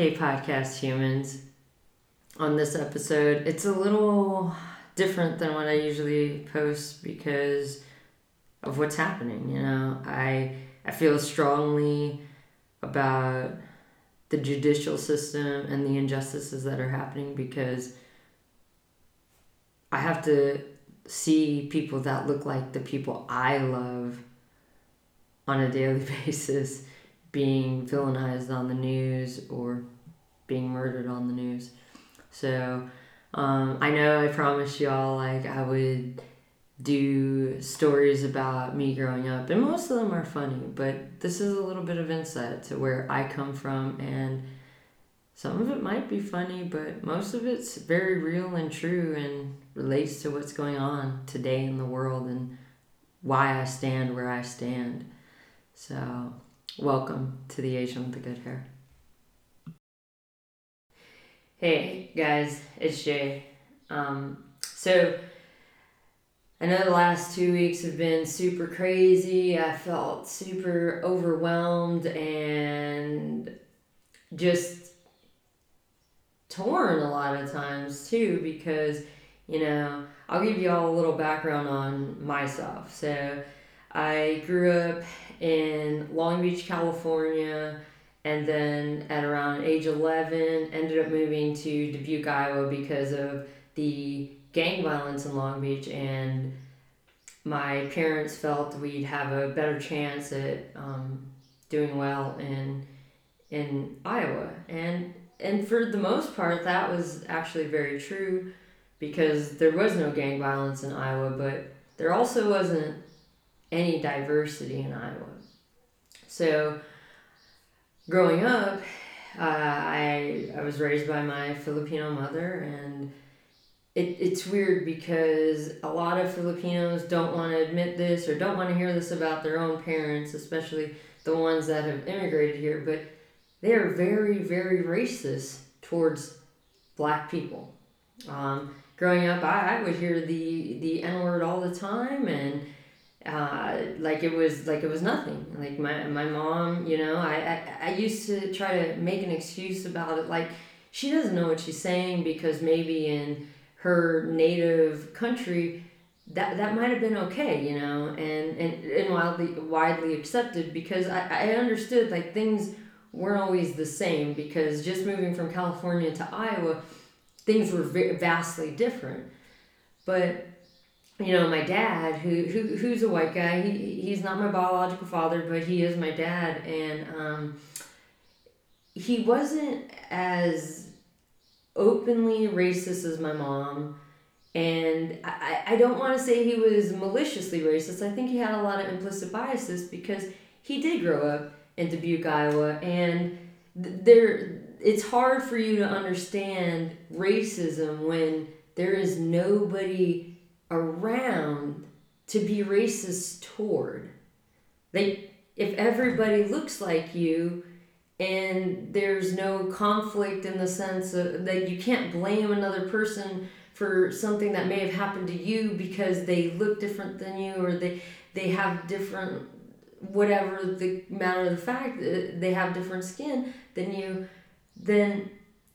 Hey, podcast humans. On this episode, it's a little different than what I usually post because of what's happening. You know, I I feel strongly about the judicial system and the injustices that are happening because I have to see people that look like the people I love on a daily basis being villainized on the news or being murdered on the news. So um, I know I promised y'all like I would do stories about me growing up, and most of them are funny, but this is a little bit of insight to where I come from, and some of it might be funny, but most of it's very real and true and relates to what's going on today in the world and why I stand where I stand. So, welcome to the Asian with the good hair. Hey guys, it's Jay. Um, so, I know the last two weeks have been super crazy. I felt super overwhelmed and just torn a lot of times too because, you know, I'll give you all a little background on myself. So, I grew up in Long Beach, California, and then at around age 11, ended up moving to Dubuque, Iowa because of the gang violence in Long Beach, and my parents felt we'd have a better chance at um, doing well in in Iowa, and and for the most part, that was actually very true, because there was no gang violence in Iowa, but there also wasn't any diversity in Iowa. So, growing up, uh, I I was raised by my Filipino mother and it, it's weird because a lot of Filipinos don't want to admit this or don't want to hear this about their own parents, especially the ones that have immigrated here, but they are very, very racist towards black people. Um, growing up, I, I would hear the, the N word all the time and uh, like it was like it was nothing. Like my, my mom, you know, I, I, I used to try to make an excuse about it. Like she doesn't know what she's saying because maybe in her native country, that that might have been okay, you know, and and, and widely widely accepted because I, I understood like things weren't always the same because just moving from California to Iowa, things were vastly different. But you know, my dad, who, who who's a white guy, he he's not my biological father, but he is my dad, and um, he wasn't as openly racist as my mom. And I, I don't want to say he was maliciously racist. I think he had a lot of implicit biases because he did grow up in Dubuque, Iowa, and there it's hard for you to understand racism when there is nobody around to be racist toward. They if everybody looks like you, and there's no conflict in the sense of, that you can't blame another person for something that may have happened to you because they look different than you or they they have different whatever the matter of the fact uh, they have different skin than you then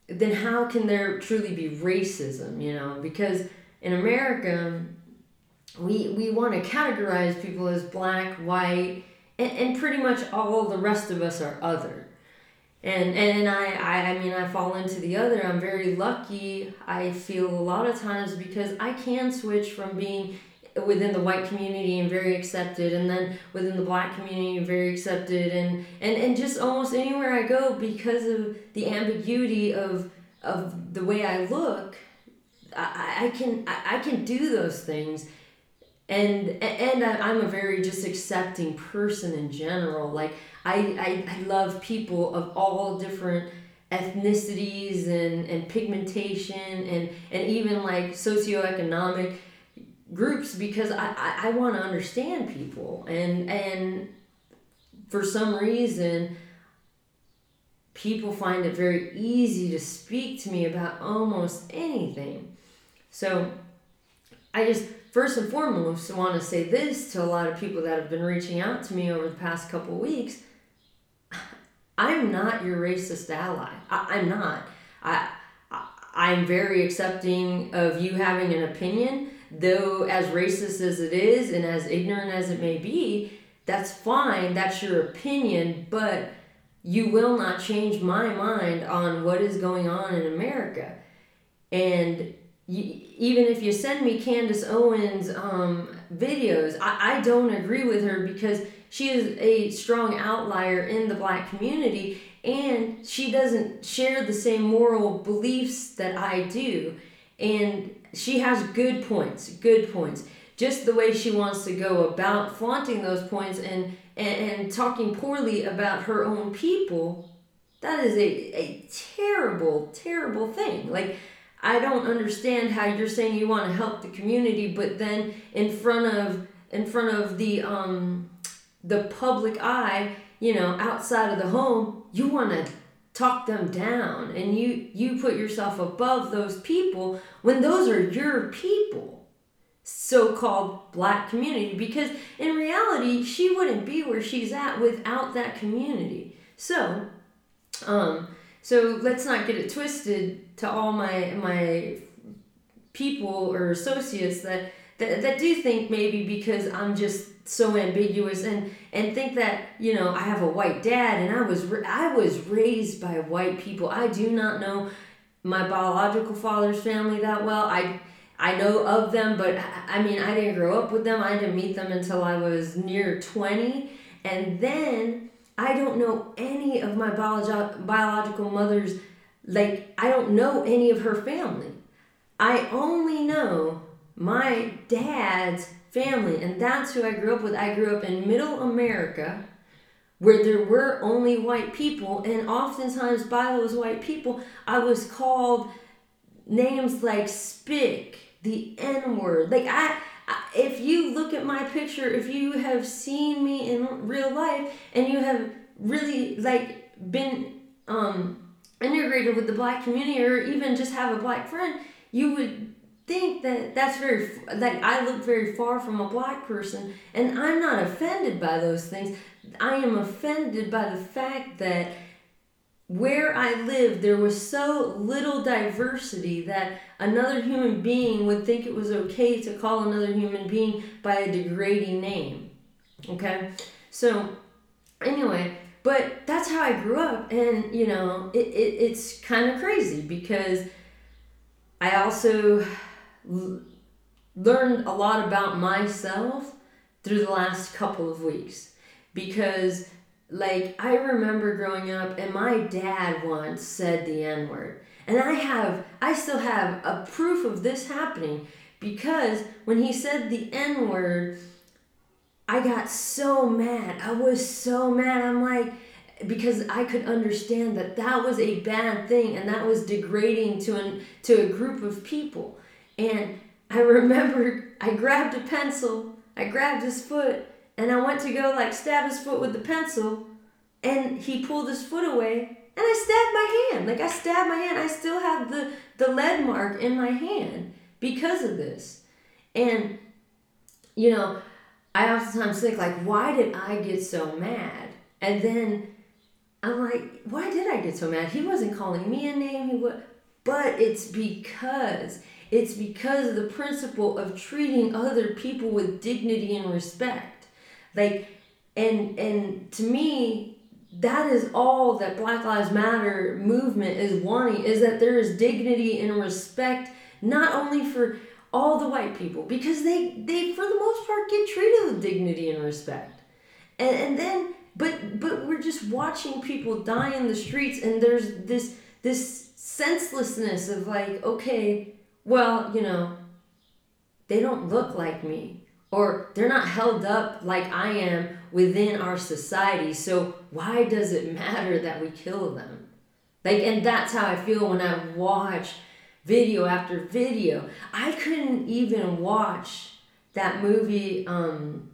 then how can there truly be racism you know because in america we we want to categorize people as black white and, and pretty much all the rest of us are other and and I, I I mean I fall into the other. I'm very lucky. I feel a lot of times because I can switch from being within the white community and very accepted and then within the black community and very accepted and, and and just almost anywhere I go because of the ambiguity of of the way I look I, I can I, I can do those things. And and I'm a very just accepting person in general. Like I, I, I love people of all different ethnicities and, and pigmentation and, and even like socioeconomic groups because I, I, I want to understand people. And and for some reason people find it very easy to speak to me about almost anything. So I just first and foremost want to say this to a lot of people that have been reaching out to me over the past couple weeks I'm not your racist ally. I, am not. I, I I'm very accepting of you having an opinion, though as racist as it is and as ignorant as it may be, that's fine. That's your opinion, but you will not change my mind on what is going on in America. And you, even if you send me Candace Owens um, videos, I, I don't agree with her because she is a strong outlier in the black community and she doesn't share the same moral beliefs that I do. And she has good points, good points. Just the way she wants to go about flaunting those points and, and, and talking poorly about her own people, that is a, a terrible, terrible thing. Like, I don't understand how you're saying you want to help the community, but then in front of in front of the um the public eye, you know, outside of the home, you want to talk them down and you you put yourself above those people when those are your people so-called black community because in reality she wouldn't be where she's at without that community. So um so let's not get it twisted to all my my people or associates that that, that do think maybe because I'm just so ambiguous and and think that you know I have a white dad and I was I was raised by white people. I do not know my biological father's family that well. I I know of them, but I mean I didn't grow up with them. I didn't meet them until I was near 20 and then I don't know any of my biologi- biological mother's, like, I don't know any of her family. I only know my dad's family, and that's who I grew up with. I grew up in middle America where there were only white people, and oftentimes by those white people, I was called names like Spick, the N word. Like, I if you look at my picture, if you have seen me in real life and you have really like been um, integrated with the black community or even just have a black friend, you would think that that's very like I look very far from a black person and I'm not offended by those things. I am offended by the fact that where I lived, there was so little diversity that another human being would think it was okay to call another human being by a degrading name. Okay? So, anyway, but that's how I grew up, and you know, it, it, it's kind of crazy because I also l- learned a lot about myself through the last couple of weeks because like I remember growing up and my dad once said the N word. And I have I still have a proof of this happening because when he said the N word, I got so mad. I was so mad. I'm like because I could understand that that was a bad thing and that was degrading to an to a group of people. And I remember I grabbed a pencil, I grabbed his foot, and I went to go like stab his foot with the pencil, and he pulled his foot away, and I stabbed my hand. Like I stabbed my hand. I still have the the lead mark in my hand because of this. And you know, I oftentimes think like, why did I get so mad? And then I'm like, why did I get so mad? He wasn't calling me a name. He was, but it's because it's because of the principle of treating other people with dignity and respect. Like, and and to me, that is all that Black Lives Matter movement is wanting is that there is dignity and respect not only for all the white people because they they for the most part get treated with dignity and respect. And, and then but but we're just watching people die in the streets and there's this this senselessness of like okay well you know they don't look like me or they're not held up like I am within our society. So why does it matter that we kill them? Like, and that's how I feel when I watch video after video. I couldn't even watch that movie um,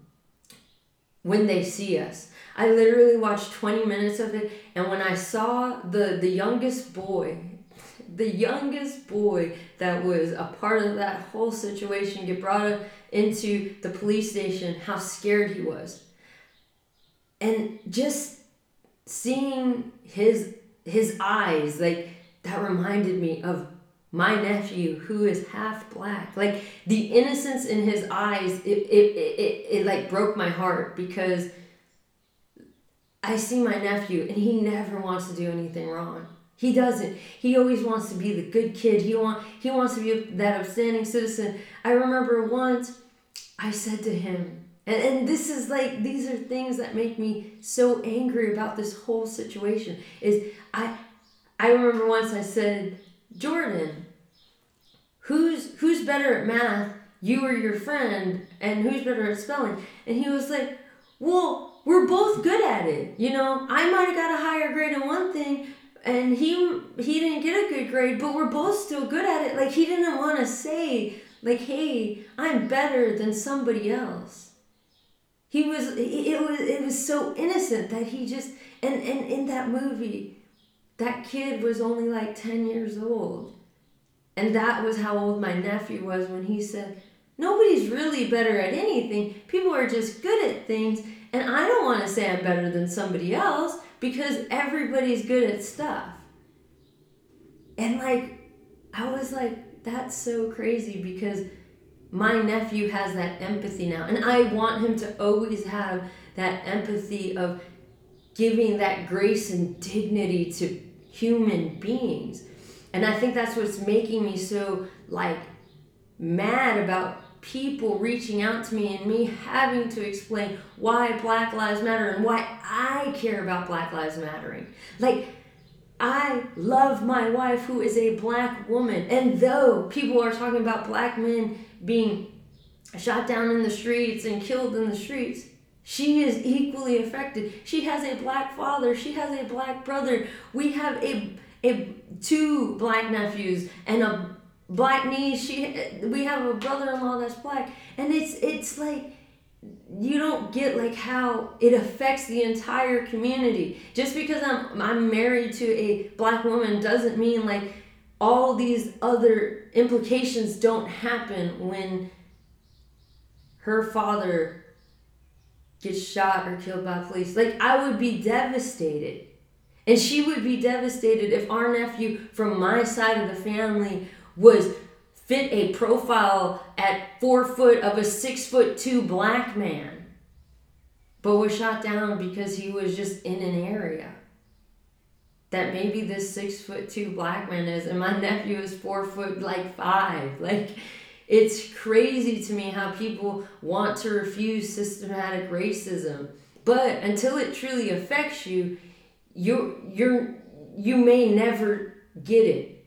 when they see us. I literally watched 20 minutes of it, and when I saw the the youngest boy, the youngest boy that was a part of that whole situation get brought up into the police station, how scared he was. And just seeing his his eyes like that reminded me of my nephew who is half black. Like the innocence in his eyes it, it, it, it, it like broke my heart because i see my nephew and he never wants to do anything wrong. He doesn't. He always wants to be the good kid. He want he wants to be that upstanding citizen. I remember once i said to him and, and this is like these are things that make me so angry about this whole situation is i i remember once i said jordan who's who's better at math you or your friend and who's better at spelling? And he was like well we're both good at it you know? I might have got a higher grade in one thing and he he didn't get a good grade but we're both still good at it. Like he didn't want to say like hey i'm better than somebody else. He was it was it was so innocent that he just and and in that movie that kid was only like 10 years old. And that was how old my nephew was when he said nobody's really better at anything. People are just good at things. And i don't want to say i'm better than somebody else because everybody's good at stuff. And like i was like that's so crazy because my nephew has that empathy now and i want him to always have that empathy of giving that grace and dignity to human beings. And i think that's what's making me so like mad about people reaching out to me and me having to explain why black lives matter and why i care about black lives mattering. Like I love my wife who is a black woman. And though people are talking about black men being shot down in the streets and killed in the streets, she is equally affected. She has a black father, she has a black brother. We have a a two black nephews and a black niece. She we have a brother-in-law that's black. And it's it's like you don't get like how it affects the entire community. Just because I'm I'm married to a black woman doesn't mean like all these other implications don't happen when her father gets shot or killed by police. Like I would be devastated. And she would be devastated if our nephew from my side of the family was fit a profile at four foot of a six foot two black man, but was shot down because he was just in an area that maybe this six foot two black man is, and my nephew is four foot like five. Like, it's crazy to me how people want to refuse systematic racism. But until it truly affects you, you you're you may never get it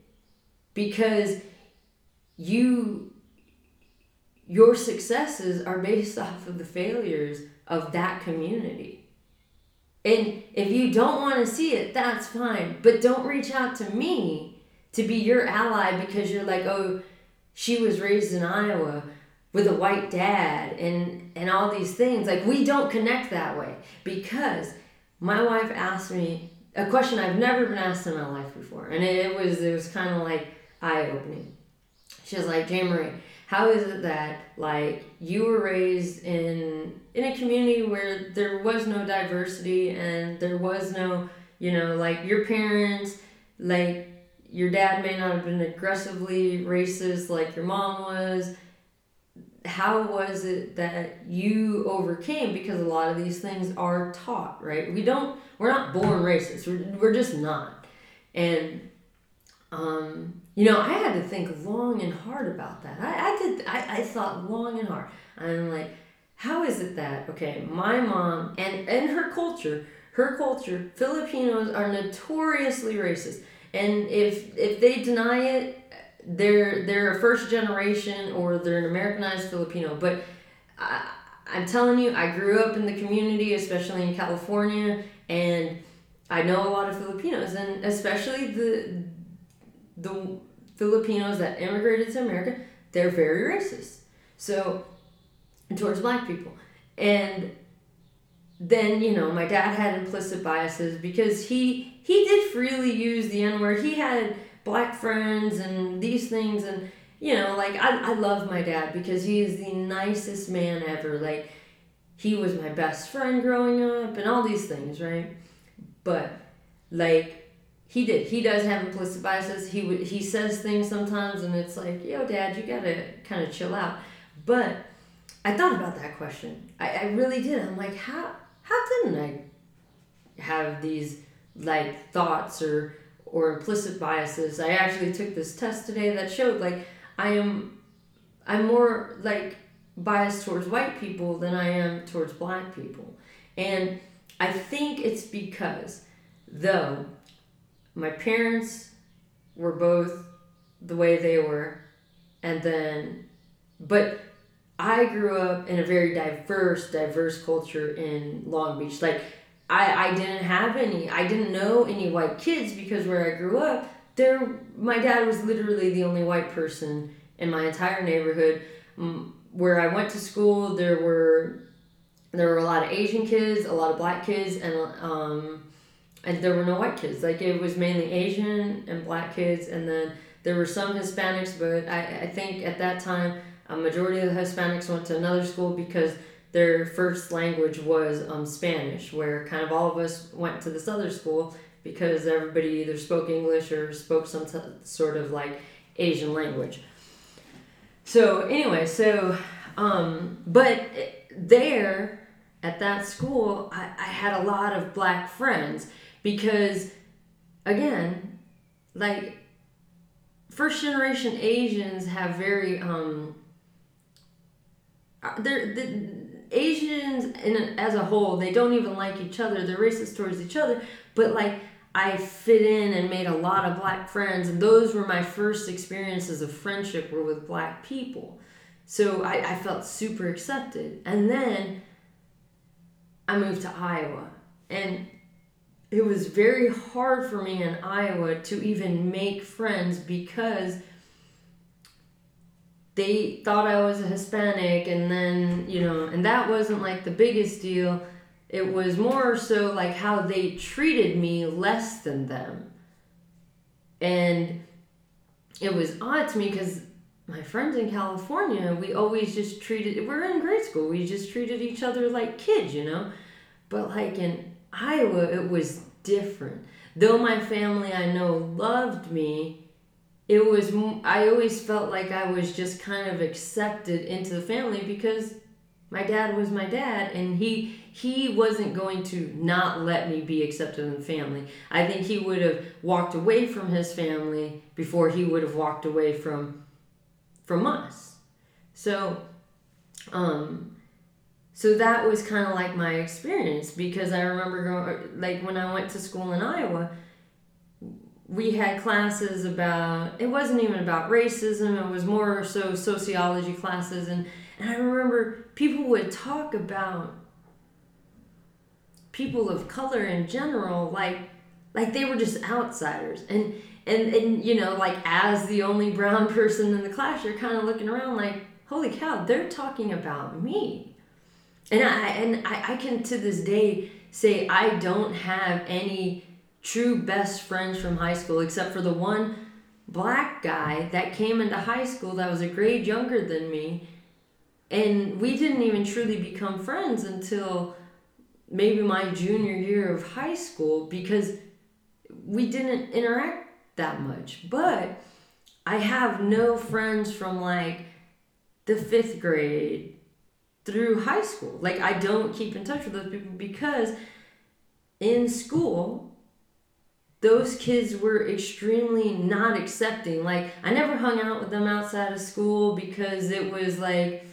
because you your successes are based off of the failures of that community. And if you don't want to see it, that's fine. But don't reach out to me to be your ally because you're like, oh, she was raised in Iowa with a white dad and and all these things. Like we don't connect that way because my wife asked me a question I've never been asked in my life before, and it, was it was kind of like eye opening she was like, Jane Marie, how is it that like you were raised in in a community where there was no diversity and there was no, you know, like your parents, like your dad may not have been aggressively racist like your mom was. How was it that you overcame? Because a lot of these things are taught, right? We don't, we're not born racist. We're, we're just not. And um, you know, I had to think long and hard about that. I, I did. I, I thought long and hard. I'm like, how is it that okay, my mom and and her culture, her culture, Filipinos are notoriously racist, and if if they deny it, they're they're a first generation or they're an Americanized Filipino. But I, I'm telling you, I grew up in the community, especially in California, and I know a lot of Filipinos, and especially the the Filipinos that immigrated to America, they're very racist. So, towards black people. And then, you know, my dad had implicit biases because he he did freely use the N word. He had black friends and these things and you know, like I, I love my dad because he is the nicest man ever. Like he was my best friend growing up and all these things, right? but like he did. He does have implicit biases. He would he says things sometimes, and it's like, yo, dad, you gotta kind of chill out. But I thought about that question. I, I really did. I'm like, how how didn't I have these like thoughts or or implicit biases? I actually took this test today that showed like I am I'm more like biased towards white people than I am towards black people. And I think it's because though my parents were both the way they were and then but I grew up in a very diverse, diverse culture in Long Beach. Like I, I didn't have any I didn't know any white kids because where I grew up, there my dad was literally the only white person in my entire neighborhood. Where I went to school, there were there were a lot of Asian kids, a lot of black kids, and um, and there were no white kids. Like it was mainly Asian and black kids, and then there were some Hispanics. But I, I think at that time, a majority of the Hispanics went to another school because their first language was um, Spanish, where kind of all of us went to this other school because everybody either spoke English or spoke some t- sort of like Asian language. So anyway, so um, but there at that school, I, I had a lot of black friends because again, like first generation Asians have very um uh, they're the Asians in as a whole they don't even like each other they're racist towards each other but like I fit in and made a lot of black friends, and those were my first experiences of friendship were with black people. So I, I felt super accepted. And then I moved to Iowa, and it was very hard for me in Iowa to even make friends because they thought I was a Hispanic, and then, you know, and that wasn't like the biggest deal it was more so like how they treated me less than them. And it was odd to me because my friends in California, we always just treated, we're in grade school, we just treated each other like kids, you know? But like in Iowa, it was different. Though my family I know loved me, it was, I always felt like I was just kind of accepted into the family because my dad was my dad and he he wasn't going to not let me be accepted in the family i think he would have walked away from his family before he would have walked away from from us so um so that was kind of like my experience because i remember going like when i went to school in iowa we had classes about it wasn't even about racism it was more so sociology classes and and I remember people would talk about people of color in general like like they were just outsiders and and and you know like as the only brown person in the class you're kind of looking around like holy cow they're talking about me and i and I, I can to this day say i don't have any true best friends from high school except for the one black guy that came into high school that was a grade younger than me and we didn't even truly become friends until maybe my junior year of high school because we didn't interact that much. But I have no friends from like the fifth grade through high school. Like, I don't keep in touch with those people because in school, those kids were extremely not accepting. Like, I never hung out with them outside of school because it was like,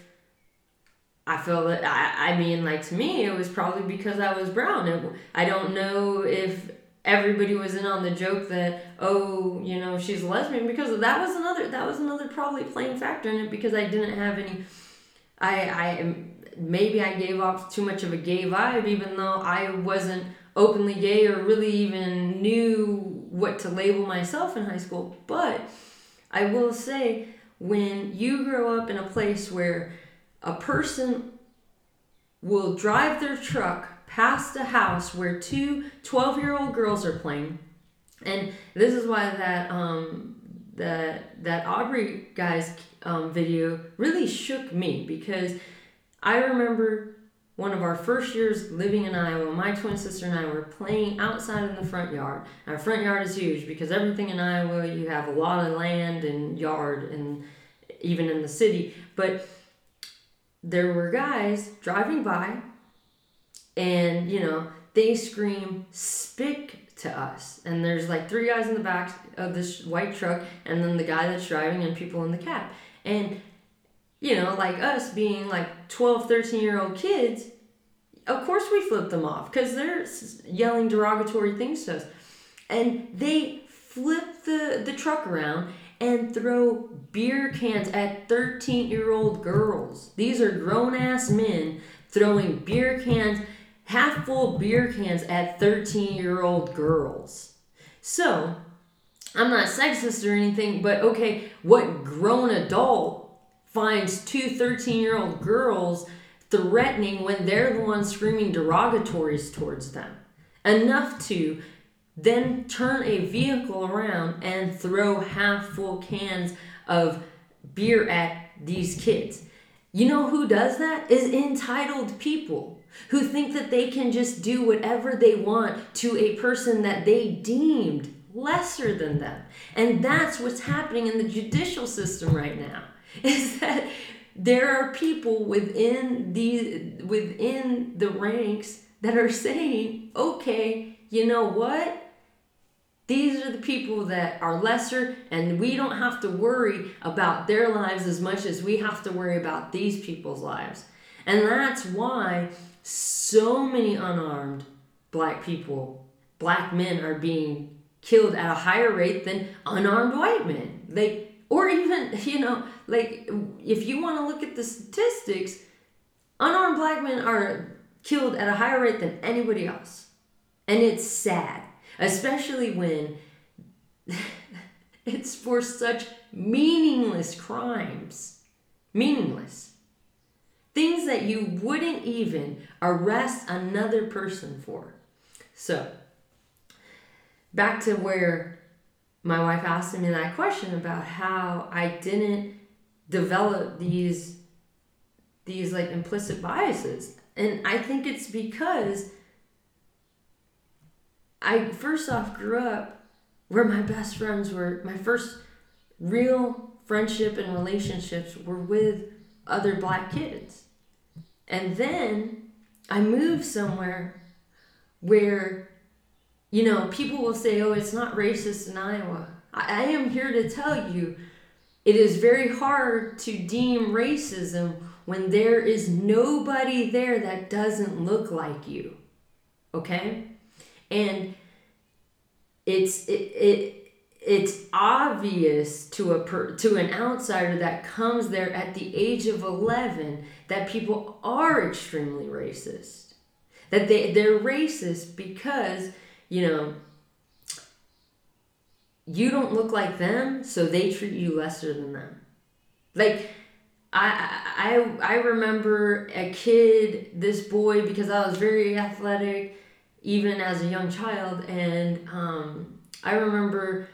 I feel that I, I mean like to me it was probably because I was brown. It, I don't know if everybody was in on the joke that oh you know she's a lesbian because that was another that was another probably playing factor in it because I didn't have any I I maybe I gave off too much of a gay vibe even though I wasn't openly gay or really even knew what to label myself in high school but I will say when you grow up in a place where a person will drive their truck past a house where two 12 year old girls are playing. And this is why that um, that that Arbery guy's um, video really shook me because I remember one of our first years living in Iowa, my twin sister and I were playing outside in the front yard. Our front yard is huge because everything in Iowa, you have a lot of land and yard, and even in the city. But there were guys driving by, and you know, they scream, Spick to us. And there's like three guys in the back of this white truck, and then the guy that's driving, and people in the cab. And you know, like us being like 12, 13 year old kids, of course we flip them off because they're yelling derogatory things to us. And they flip the, the truck around and throw beer cans at 13 year old girls. These are grown ass men throwing beer cans, half full beer cans at 13 year old girls. So, I'm not sexist or anything, but okay, what grown adult finds two 13 year old girls threatening when they're the ones screaming derogatories towards them. Enough to then turn a vehicle around and throw half full cans of beer at these kids. You know who does that? Is entitled people who think that they can just do whatever they want to a person that they deemed lesser than them. And that's what's happening in the judicial system right now. is that there are people within the within the ranks that are saying, okay, you know what? These are the people that are lesser, and we don't have to worry about their lives as much as we have to worry about these people's lives. And that's why so many unarmed black people, black men, are being killed at a higher rate than unarmed white men. They or even, you know, like if you want to look at the statistics, unarmed black men are killed at a higher rate than anybody else. And it's sad, especially when it's for such meaningless crimes. Meaningless. Things that you wouldn't even arrest another person for. So, back to where my wife asked me that question about how I didn't develop these these like implicit biases. And I think it's because I first off grew up where my best friends were my first real friendship and relationships were with other black kids. And then I moved somewhere where you know, people will say, oh, it's not racist in Iowa. I, I am here to tell you it is very hard to deem racism when there is nobody there that doesn't look like you. Okay? And it's it, it it's obvious to a per, to an outsider that comes there at the age of 11 that people are extremely racist. That they they're racist because you know, you don't look like them, so they treat you lesser than them. Like, I, I, I remember a kid, this boy, because I was very athletic, even as a young child, and um, I remember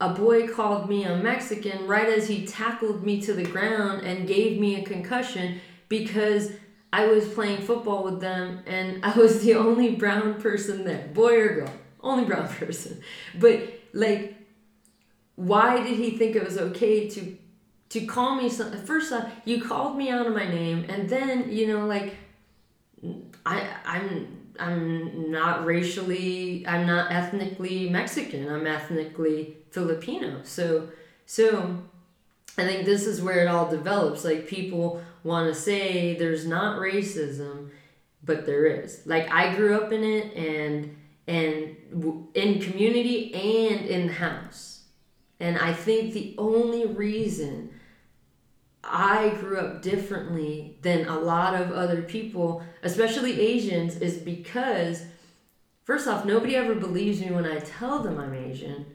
a boy called me a Mexican right as he tackled me to the ground and gave me a concussion because I was playing football with them and I was the only brown person there, boy or girl, only brown person. But like, why did he think it was okay to to call me some, first off you called me out of my name and then you know like i i'm i'm not racially i'm not ethnically mexican i'm ethnically filipino so so I think this is where it all develops. Like people want to say there's not racism, but there is. Like I grew up in it and and in community and in the house. And I think the only reason I grew up differently than a lot of other people, especially Asians, is because first off, nobody ever believes me when I tell them I'm Asian.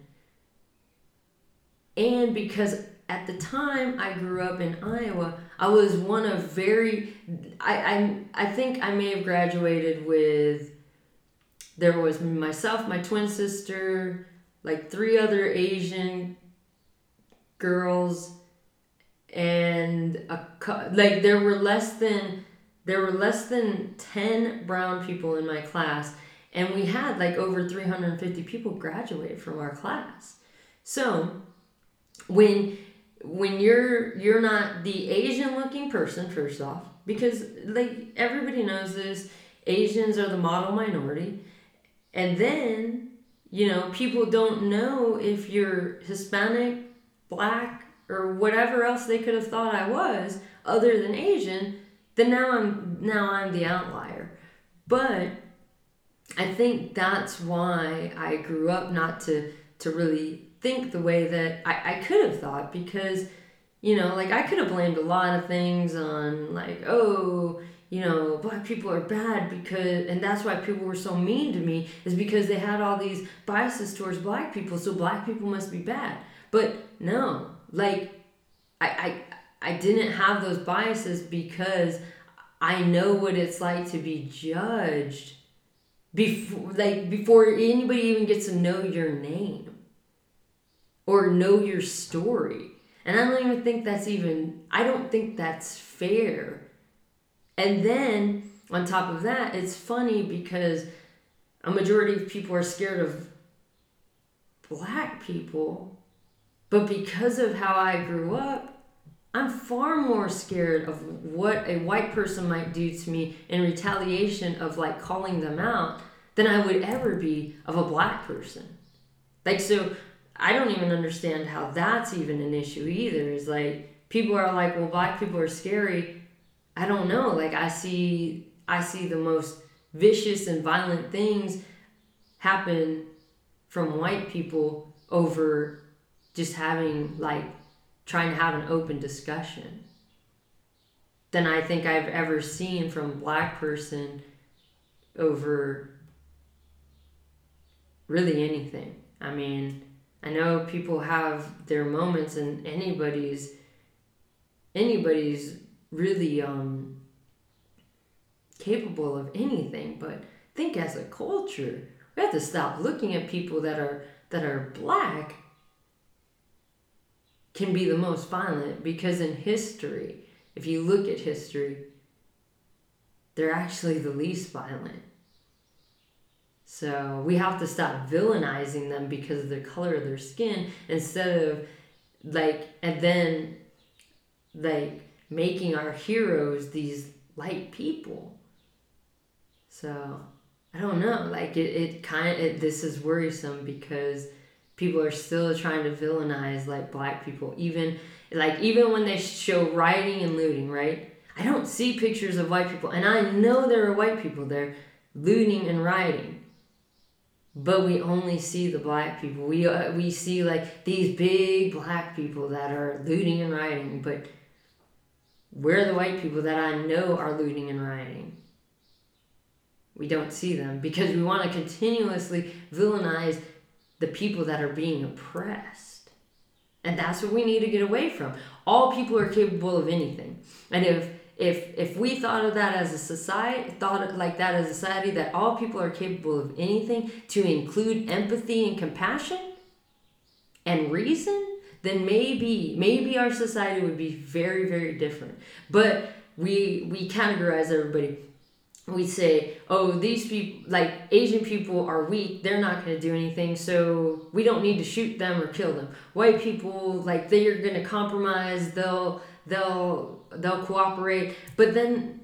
And because at the time I grew up in Iowa, I was one of very I I, I think I may have graduated with there was myself, my twin sister, like three other Asian girls and a like there were less than there were less than 10 brown people in my class and we had like over 350 people graduate from our class. So when when you're you're not the asian looking person first off because like everybody knows this asians are the model minority and then you know people don't know if you're hispanic black or whatever else they could have thought i was other than asian then now i'm now i'm the outlier. But i think that's why i grew up not to to really think the way that I, I could have thought because, you know, like I could have blamed a lot of things on like, oh, you know, black people are bad because, and that's why people were so mean to me is because they had all these biases towards black people, so black people must be bad. But no, like, I, I, I didn't have those biases because I know what it's like to be judged before, like, before anybody even gets to know your name or know your story. And I don't even think that's even, I don't think that's fair. And then on top of that, it's funny because a majority of people are scared of black people. But because of how I grew up, I'm far more scared of what a white person might do to me in retaliation of like calling them out than I would ever be of a black person. Like, so I don't even understand how that's even an issue either. Is like people are like, well, black people are scary. I don't know. Like I see, I see the most vicious and violent things happen from white people over just having like trying to have an open discussion than I think I've ever seen from a black person over really anything. I mean, I know people have their moments and anybody's anybody's really um capable of anything, but think as a culture, we have to stop looking at people that are that are black can be the most violent because in history, if you look at history, they're actually the least violent. So we have to stop villainizing them because of the color of their skin instead of like, and then like making our heroes these light people. So I don't know. Like it, it kind of, this is worrisome because people are still trying to villainize like black people. Even like, even when they show rioting and looting, right? I don't see pictures of white people and I know there are white people there looting and rioting but we only see the black people. We uh, we see like these big black people that are looting and rioting, but we're the white people that I know are looting and rioting. We don't see them because we want to continuously villainize the people that are being oppressed. And that's what we need to get away from. All people are capable of anything. And if if if we thought of that as a society thought like that as a society that all people are capable of anything to include empathy and compassion and reason then maybe maybe our society would be very very different. But we we categorize everybody. We say oh these people like asian people are weak. They're not going to do anything so we don't need to shoot them or kill them. White people like they're going to compromise. They'll they'll they'll cooperate. But then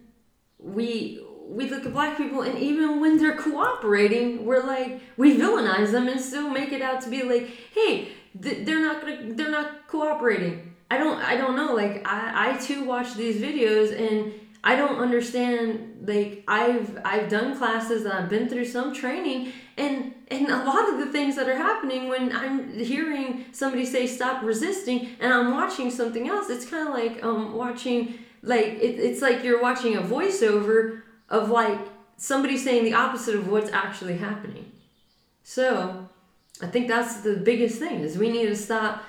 we we look at black people and even when they're cooperating we're like we villainize them and still make it out to be like hey th- they're not gonna they're not cooperating i don't i don't know like i i too watch these videos and i don't understand like i've i've done classes and i've been through some training and and a lot of the things that are happening when I'm hearing somebody say stop resisting and I'm watching something else, it's kind of like um watching like it, it's like you're watching a voiceover of like somebody saying the opposite of what's actually happening. So I think that's the biggest thing is we need to stop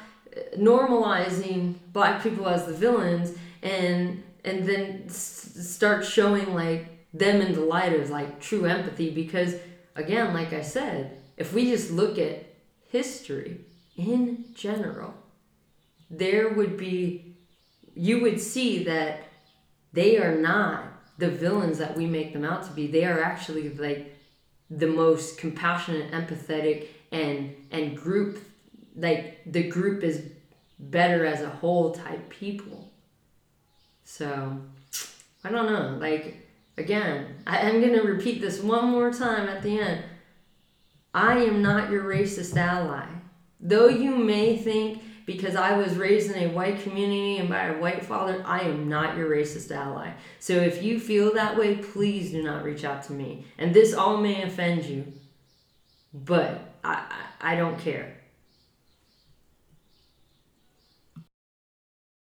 normalizing black people as the villains and and then s- start showing like them in the light of like true empathy because again, like I said, if we just look at history in general, there would be, you would see that they are not the villains that we make them out to be. They are actually like the most compassionate, empathetic, and and group like the group is better as a whole type people. So I don't know. Like again, I am gonna repeat this one more time at the end. I am not your racist ally. Though you may think because I was raised in a white community and by a white father, I am not your racist ally. So if you feel that way, please do not reach out to me. And this all may offend you, but I, I don't care.